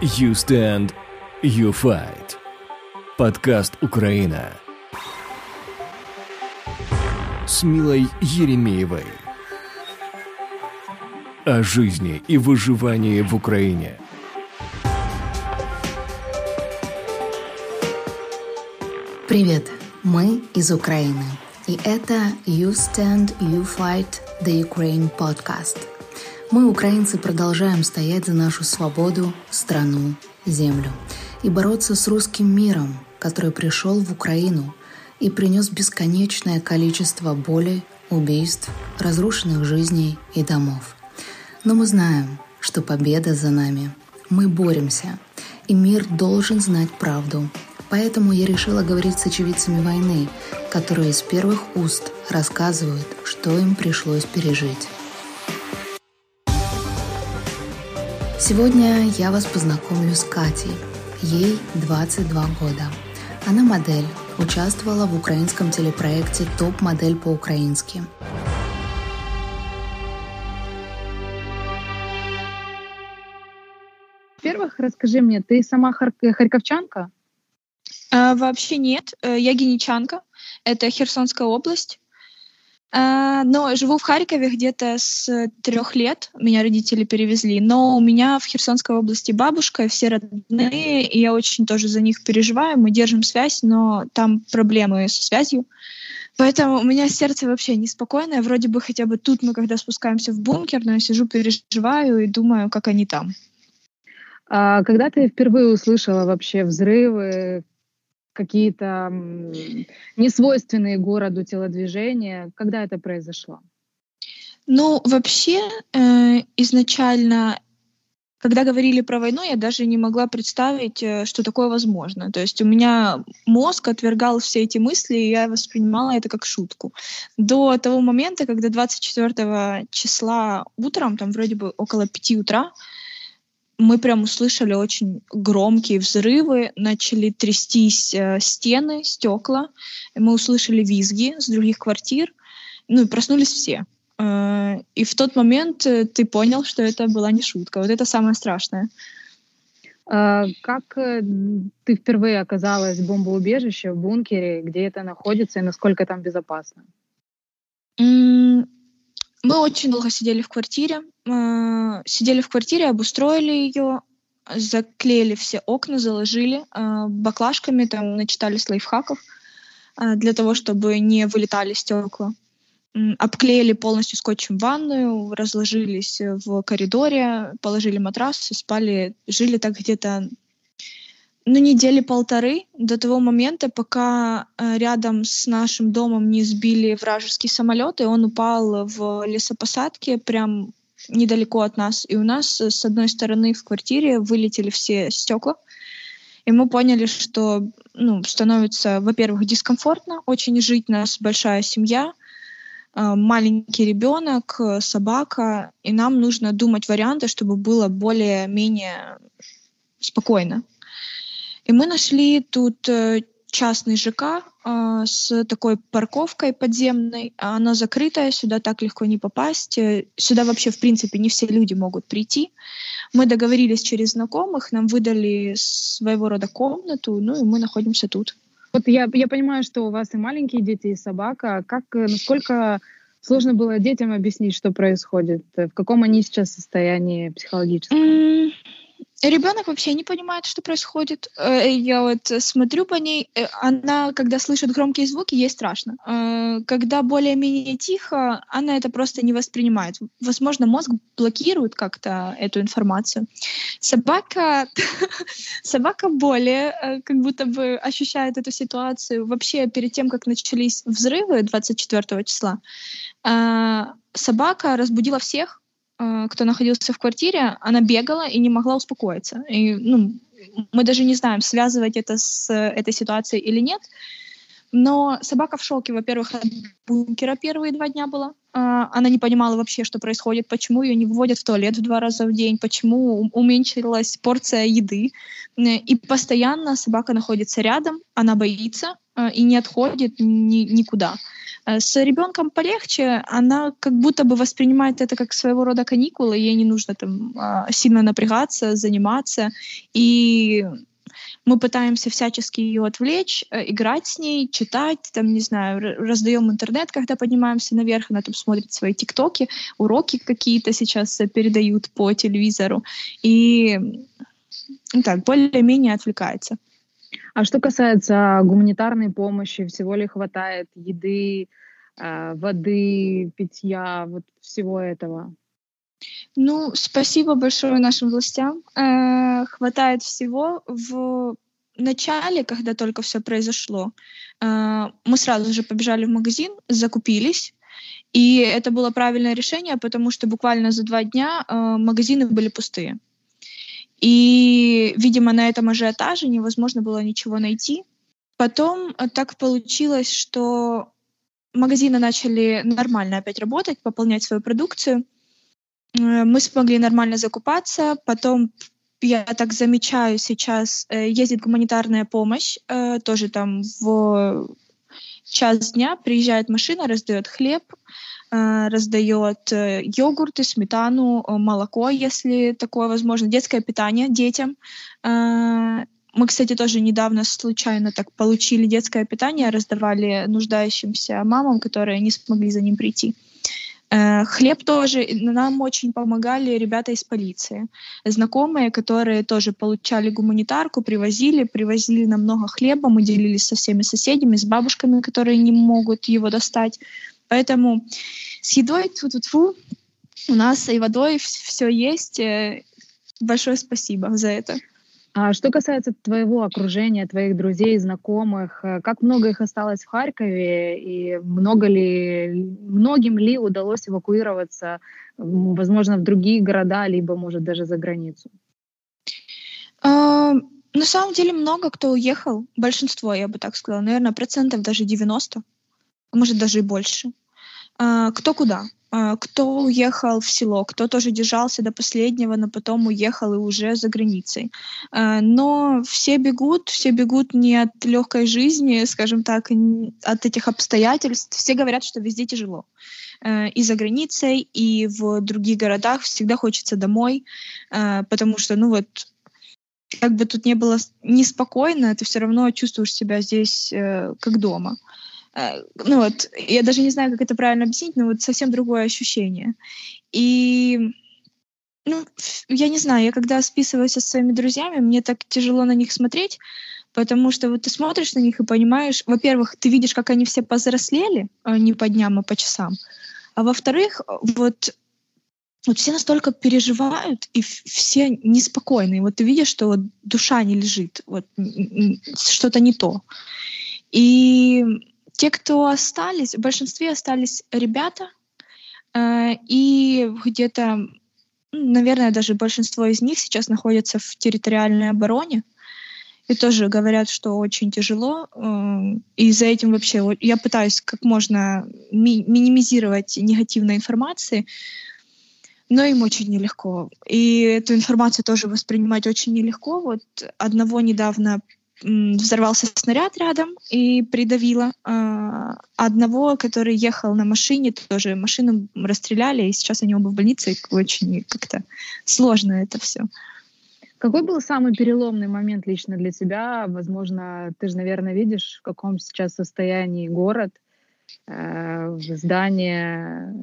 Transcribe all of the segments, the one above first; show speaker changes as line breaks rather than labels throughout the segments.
You Stand, You Fight. Подкаст «Украина» с Милой Еремеевой. О жизни и выживании в Украине.
Привет, мы из Украины. И это You Stand, You Fight, The Ukraine Podcast – мы, украинцы, продолжаем стоять за нашу свободу, страну, землю и бороться с русским миром, который пришел в Украину и принес бесконечное количество боли, убийств, разрушенных жизней и домов. Но мы знаем, что победа за нами. Мы боремся, и мир должен знать правду. Поэтому я решила говорить с очевидцами войны, которые из первых уст рассказывают, что им пришлось пережить. Сегодня я вас познакомлю с Катей. Ей 22 года. Она модель, участвовала в украинском телепроекте «Топ-модель по-украински».
Во-первых, расскажи мне, ты сама хар- харьковчанка?
А, вообще нет, э, я геничанка, это Херсонская область. А, но живу в Харькове где-то с трех лет. Меня родители перевезли. Но у меня в Херсонской области бабушка, все родные, и я очень тоже за них переживаю. Мы держим связь, но там проблемы со связью. Поэтому у меня сердце вообще неспокойное. Вроде бы хотя бы тут мы, когда спускаемся в бункер, но я сижу, переживаю и думаю, как они там.
А когда ты впервые услышала вообще взрывы, какие-то несвойственные городу телодвижения? Когда это произошло?
Ну, вообще, э, изначально, когда говорили про войну, я даже не могла представить, э, что такое возможно. То есть у меня мозг отвергал все эти мысли, и я воспринимала это как шутку. До того момента, когда 24 числа утром, там вроде бы около 5 утра, мы прям услышали очень громкие взрывы, начали трястись э, стены, стекла, мы услышали визги с других квартир, ну и проснулись все. Э, и в тот момент э, ты понял, что это была не шутка. Вот это самое страшное.
А, как э, ты впервые оказалась в бомбоубежище, в бункере, где это находится и насколько там безопасно?
Мы очень долго сидели в квартире. Э, сидели в квартире, обустроили ее, заклеили все окна, заложили э, баклажками, там начитались лайфхаков э, для того, чтобы не вылетали стекла. Обклеили полностью скотчем ванную, разложились в коридоре, положили матрас, спали, жили так где-то ну, недели полторы до того момента, пока э, рядом с нашим домом не сбили вражеский самолет, и он упал в лесопосадке прям недалеко от нас. И у нас э, с одной стороны в квартире вылетели все стекла. И мы поняли, что ну, становится, во-первых, дискомфортно очень жить, у нас большая семья, э, маленький ребенок, собака, и нам нужно думать варианты, чтобы было более-менее спокойно. И мы нашли тут э, частный ЖК э, с такой парковкой подземной. Она закрытая, сюда так легко не попасть. Э, сюда вообще, в принципе, не все люди могут прийти. Мы договорились через знакомых, нам выдали своего рода комнату, ну и мы находимся тут.
Вот я, я понимаю, что у вас и маленькие дети, и собака. Как, насколько сложно было детям объяснить, что происходит? В каком они сейчас состоянии психологическом?
Mm, Ребенок вообще не понимает, что происходит. Э, я вот смотрю по ней, э, она, когда слышит громкие звуки, ей страшно. Э, когда более-менее тихо, она это просто не воспринимает. Возможно, мозг блокирует как-то эту информацию. Собака, собака более как будто бы ощущает эту ситуацию. Вообще, перед тем, как начались взрывы 24 числа, собака разбудила всех, кто находился в квартире, она бегала и не могла успокоиться. И, ну, мы даже не знаем, связывать это с этой ситуацией или нет. Но собака в шоке, во-первых, от бункера первые два дня была. А, она не понимала вообще, что происходит, почему ее не выводят в туалет в два раза в день, почему уменьшилась порция еды. И постоянно собака находится рядом, она боится, э, и не отходит ни, никуда. Э, с ребенком полегче, она как будто бы воспринимает это как своего рода каникулы, ей не нужно там а, сильно напрягаться, заниматься, и мы пытаемся всячески ее отвлечь, э, играть с ней, читать, там, не знаю, раздаем интернет, когда поднимаемся наверх, она там смотрит свои тиктоки, уроки какие-то сейчас передают по телевизору, и ну, так, более-менее отвлекается.
А что касается гуманитарной помощи, всего ли хватает еды, э, воды, питья, вот всего этого?
Ну, спасибо большое нашим властям. Э, хватает всего. В начале, когда только все произошло, э, мы сразу же побежали в магазин, закупились. И это было правильное решение, потому что буквально за два дня э, магазины были пустые. И, видимо, на этом ажиотаже невозможно было ничего найти. Потом э, так получилось, что магазины начали нормально опять работать, пополнять свою продукцию. Э, мы смогли нормально закупаться. Потом я так замечаю сейчас, э, ездит гуманитарная помощь, тоже там в час дня приезжает машина, раздает хлеб, раздает э, йогурты, сметану, э, молоко, если такое возможно, детское питание детям. Мы, кстати, тоже недавно случайно так получили детское питание, раздавали нуждающимся мамам, которые не смогли за ним прийти. Хлеб тоже. Нам очень помогали ребята из полиции. Знакомые, которые тоже получали гуманитарку, привозили, привозили нам много хлеба. Мы делились со всеми соседями, с бабушками, которые не могут его достать. Поэтому с едой тьфу -тьфу -тьфу, у нас и водой все есть. Э, большое спасибо за это.
А что касается твоего окружения, твоих друзей, знакомых, э, как много их осталось в Харькове и много ли, многим ли удалось эвакуироваться, возможно, в другие города, либо, может, даже за границу?
А, на самом деле много кто уехал, большинство, я бы так сказала, наверное, процентов даже 90 может даже и больше. А, кто куда? А, кто уехал в село, кто тоже держался до последнего, но потом уехал и уже за границей. А, но все бегут, все бегут не от легкой жизни, скажем так, от этих обстоятельств. Все говорят, что везде тяжело. И за границей, и в других городах всегда хочется домой, потому что, ну вот, как бы тут не было неспокойно, ты все равно чувствуешь себя здесь э, как дома. Ну вот, я даже не знаю, как это правильно объяснить, но вот совсем другое ощущение. И, ну, я не знаю, я когда списываюсь со своими друзьями, мне так тяжело на них смотреть, потому что вот ты смотришь на них и понимаешь, во-первых, ты видишь, как они все повзрослели, а не по дням, а по часам, а во-вторых, вот вот все настолько переживают, и все неспокойные. Вот ты видишь, что вот душа не лежит, вот что-то не то. И те, кто остались, в большинстве остались ребята, э, и где-то, наверное, даже большинство из них сейчас находятся в территориальной обороне, и тоже говорят, что очень тяжело. Э, и за этим вообще я пытаюсь как можно ми- минимизировать негативной информации, но им очень нелегко. И эту информацию тоже воспринимать очень нелегко. Вот одного недавно взорвался снаряд рядом и придавило. А, одного, который ехал на машине, тоже машину расстреляли, и сейчас они оба в больнице. Очень как-то сложно это все.
Какой был самый переломный момент лично для тебя? Возможно, ты же, наверное, видишь, в каком сейчас состоянии город, э, здание.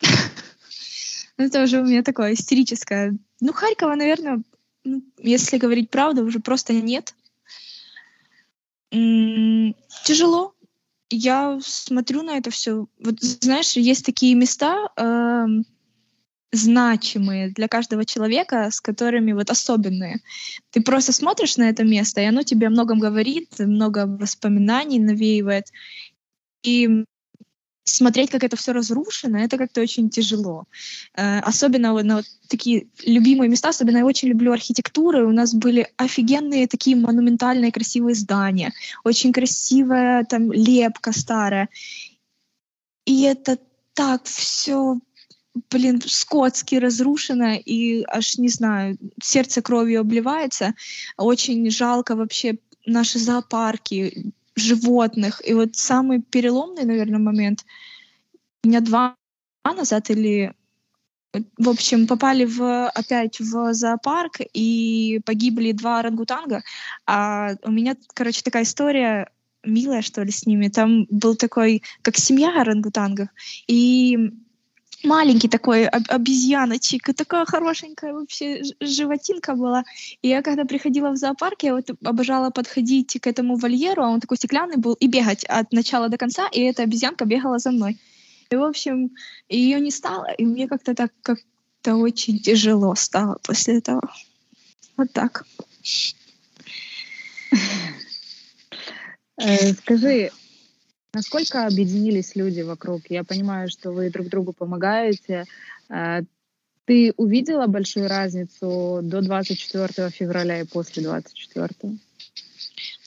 Это уже у меня такое истерическое. Ну, Харькова, наверное, ну, если говорить правду, уже просто нет. тяжело. Я смотрю на это все. Вот знаешь, есть такие места э, значимые для каждого человека, с которыми вот особенные. Ты просто смотришь на это место, и оно тебе о многом говорит, много воспоминаний навеивает. И смотреть, как это все разрушено, это как-то очень тяжело. Э, особенно на вот такие любимые места, особенно я очень люблю архитектуру. У нас были офигенные такие монументальные красивые здания, очень красивая там лепка старая. И это так все блин, скотски разрушено, и аж, не знаю, сердце кровью обливается. Очень жалко вообще наши зоопарки, животных. И вот самый переломный, наверное, момент дня два назад или в общем, попали в, опять в зоопарк и погибли два орангутанга. А у меня, короче, такая история милая, что ли, с ними. Там был такой, как семья орангутангов. И маленький такой об обезьяночек, и такая хорошенькая вообще животинка была. И я когда приходила в зоопарк, я вот обожала подходить к этому вольеру, а он такой стеклянный был, и бегать от начала до конца, и эта обезьянка бегала за мной. И, в общем, ее не стало, и мне как-то так как-то очень тяжело стало после этого. Вот так.
Э, скажи, насколько объединились люди вокруг? Я понимаю, что вы друг другу помогаете. Э, ты увидела большую разницу до 24 февраля и после 24?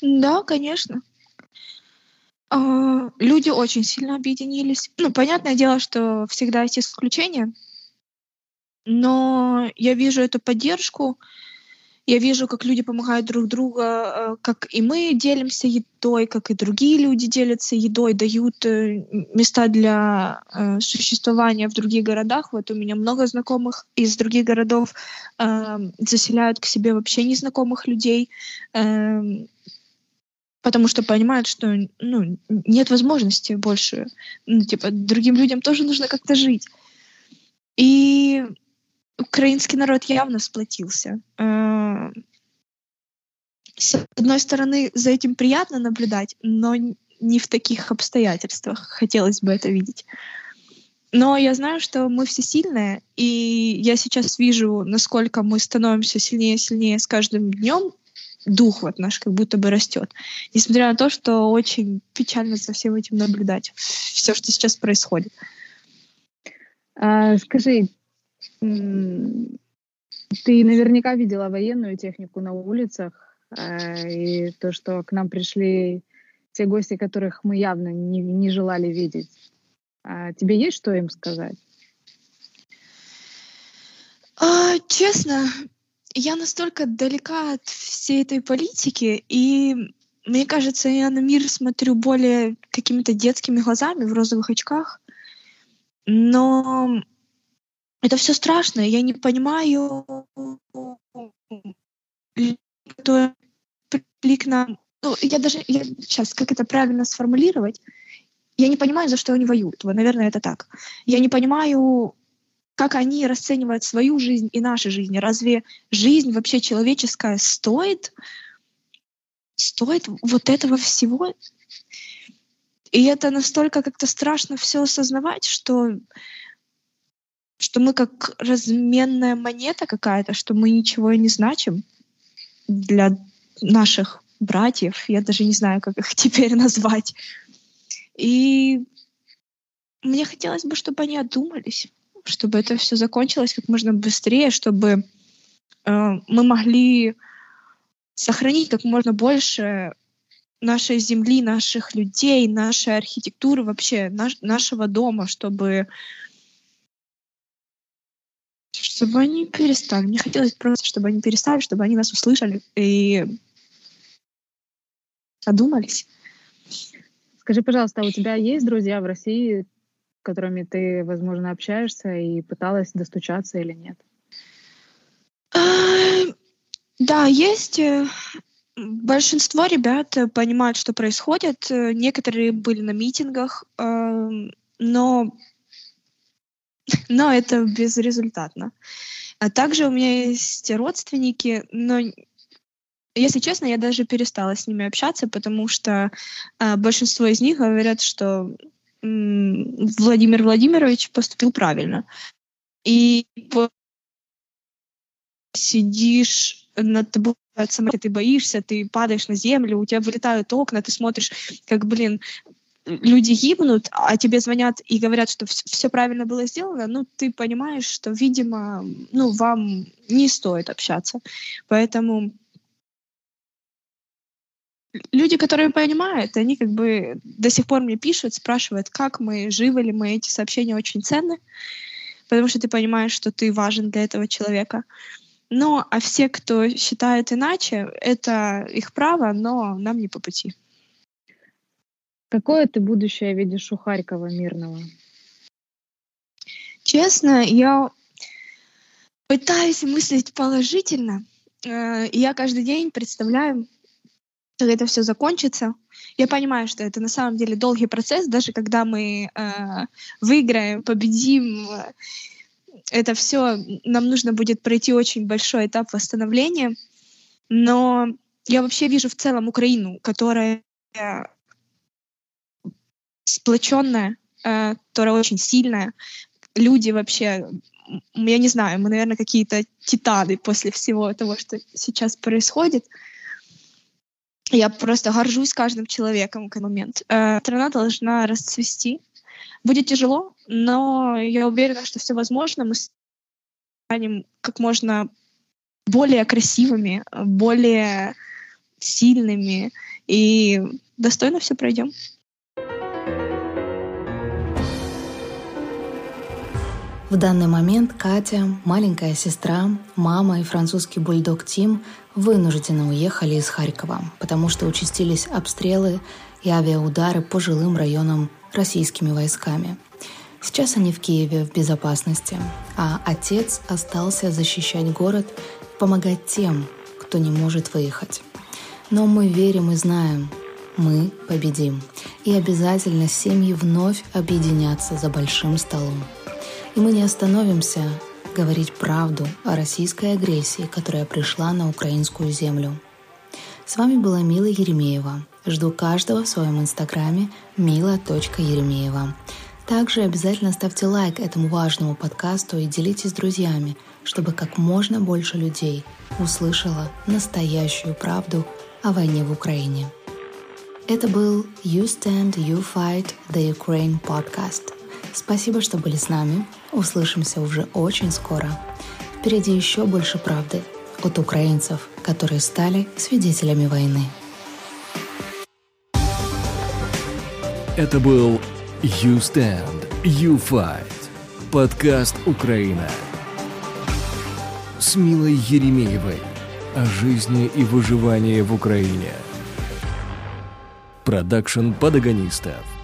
Да, конечно. А, люди очень сильно объединились. Ну, понятное дело, что всегда есть исключения, но я вижу эту поддержку, я вижу, как люди помогают друг другу, э, как и мы делимся едой, как и другие люди делятся едой, дают э, места для э, существования в других городах. Вот у меня много знакомых из других городов заселяют к себе вообще незнакомых людей потому что понимают, что ну, нет возможности больше. Ну, типа, другим людям тоже нужно как-то жить. И украинский народ явно сплотился. С одной стороны, за этим приятно наблюдать, но не в таких обстоятельствах. Хотелось бы это видеть. Но я знаю, что мы все сильные, и я сейчас вижу, насколько мы становимся сильнее и сильнее с каждым днем, дух вот наш как будто бы растет. Несмотря на то, что очень печально за всем этим наблюдать, все, что сейчас происходит.
А, скажи, ты наверняка видела военную технику на улицах, а, и то, что к нам пришли те гости, которых мы явно не, не желали видеть. А тебе есть что им сказать?
А, честно, я настолько далека от всей этой политики, и мне кажется, я на мир смотрю более какими-то детскими глазами в розовых очках. Но это все страшно. Я не понимаю, кто пришли к нам. Ну, я даже я, сейчас, как это правильно сформулировать? Я не понимаю, за что они воюют. Вот, наверное, это так. Я не понимаю, как они расценивают свою жизнь и наши жизни. Разве жизнь вообще человеческая стоит, стоит вот этого всего? И это настолько как-то страшно все осознавать, что, что мы как разменная монета какая-то, что мы ничего и не значим для наших братьев. Я даже не знаю, как их теперь назвать. И мне хотелось бы, чтобы они одумались чтобы это все закончилось как можно быстрее, чтобы э, мы могли сохранить как можно больше нашей земли, наших людей, нашей архитектуры, вообще наш, нашего дома, чтобы чтобы они перестали. Мне хотелось просто, чтобы они перестали, чтобы они нас услышали и одумались.
Скажи, пожалуйста, а у тебя есть друзья в России, которыми ты, возможно, общаешься и пыталась достучаться или нет?
А, да, есть. Э, большинство ребят э, понимают, что происходит. Э, некоторые были на митингах, но, но это безрезультатно. А также у меня есть родственники, но если честно, я даже перестала с ними общаться, потому что э, большинство из них говорят, что Владимир Владимирович поступил правильно. И сидишь над тобой ты боишься, ты падаешь на землю, у тебя вылетают окна, ты смотришь, как, блин, люди гибнут, а тебе звонят и говорят, что все правильно было сделано, ну, ты понимаешь, что, видимо, ну, вам не стоит общаться. Поэтому люди, которые понимают, они как бы до сих пор мне пишут, спрашивают, как мы, живы ли мы. Эти сообщения очень ценны, потому что ты понимаешь, что ты важен для этого человека. Но а все, кто считает иначе, это их право, но нам не по пути.
Какое ты будущее видишь у Харькова мирного?
Честно, я пытаюсь мыслить положительно. Э, я каждый день представляю, как это все закончится. Я понимаю, что это на самом деле долгий процесс, даже когда мы э, выиграем, победим, это все нам нужно будет пройти очень большой этап восстановления. Но я вообще вижу в целом Украину, которая сплоченная, э, которая очень сильная. Люди вообще, я не знаю, мы, наверное, какие-то титаны после всего того, что сейчас происходит. Я просто горжусь каждым человеком в этот момент. Э, страна должна расцвести. Будет тяжело, но я уверена, что все возможно. Мы станем как можно более красивыми, более сильными и достойно все пройдем.
В данный момент Катя, маленькая сестра, мама и французский бульдог Тим вынуждены уехали из Харькова, потому что участились обстрелы и авиаудары по жилым районам российскими войсками. Сейчас они в Киеве в безопасности, а отец остался защищать город помогать тем, кто не может выехать. Но мы верим и знаем, мы победим. И обязательно семьи вновь объединятся за большим столом. И мы не остановимся говорить правду о российской агрессии, которая пришла на украинскую землю. С вами была Мила Еремеева. Жду каждого в своем инстаграме mila.еремеева. Также обязательно ставьте лайк этому важному подкасту и делитесь с друзьями, чтобы как можно больше людей услышало настоящую правду о войне в Украине. Это был You Stand, You Fight, The Ukraine podcast. Спасибо, что были с нами. Услышимся уже очень скоро. Впереди еще больше правды от украинцев, которые стали свидетелями войны.
Это был You Stand, You Fight. Подкаст «Украина». С Милой Еремеевой. О жизни и выживании в Украине. Продакшн подагонистов.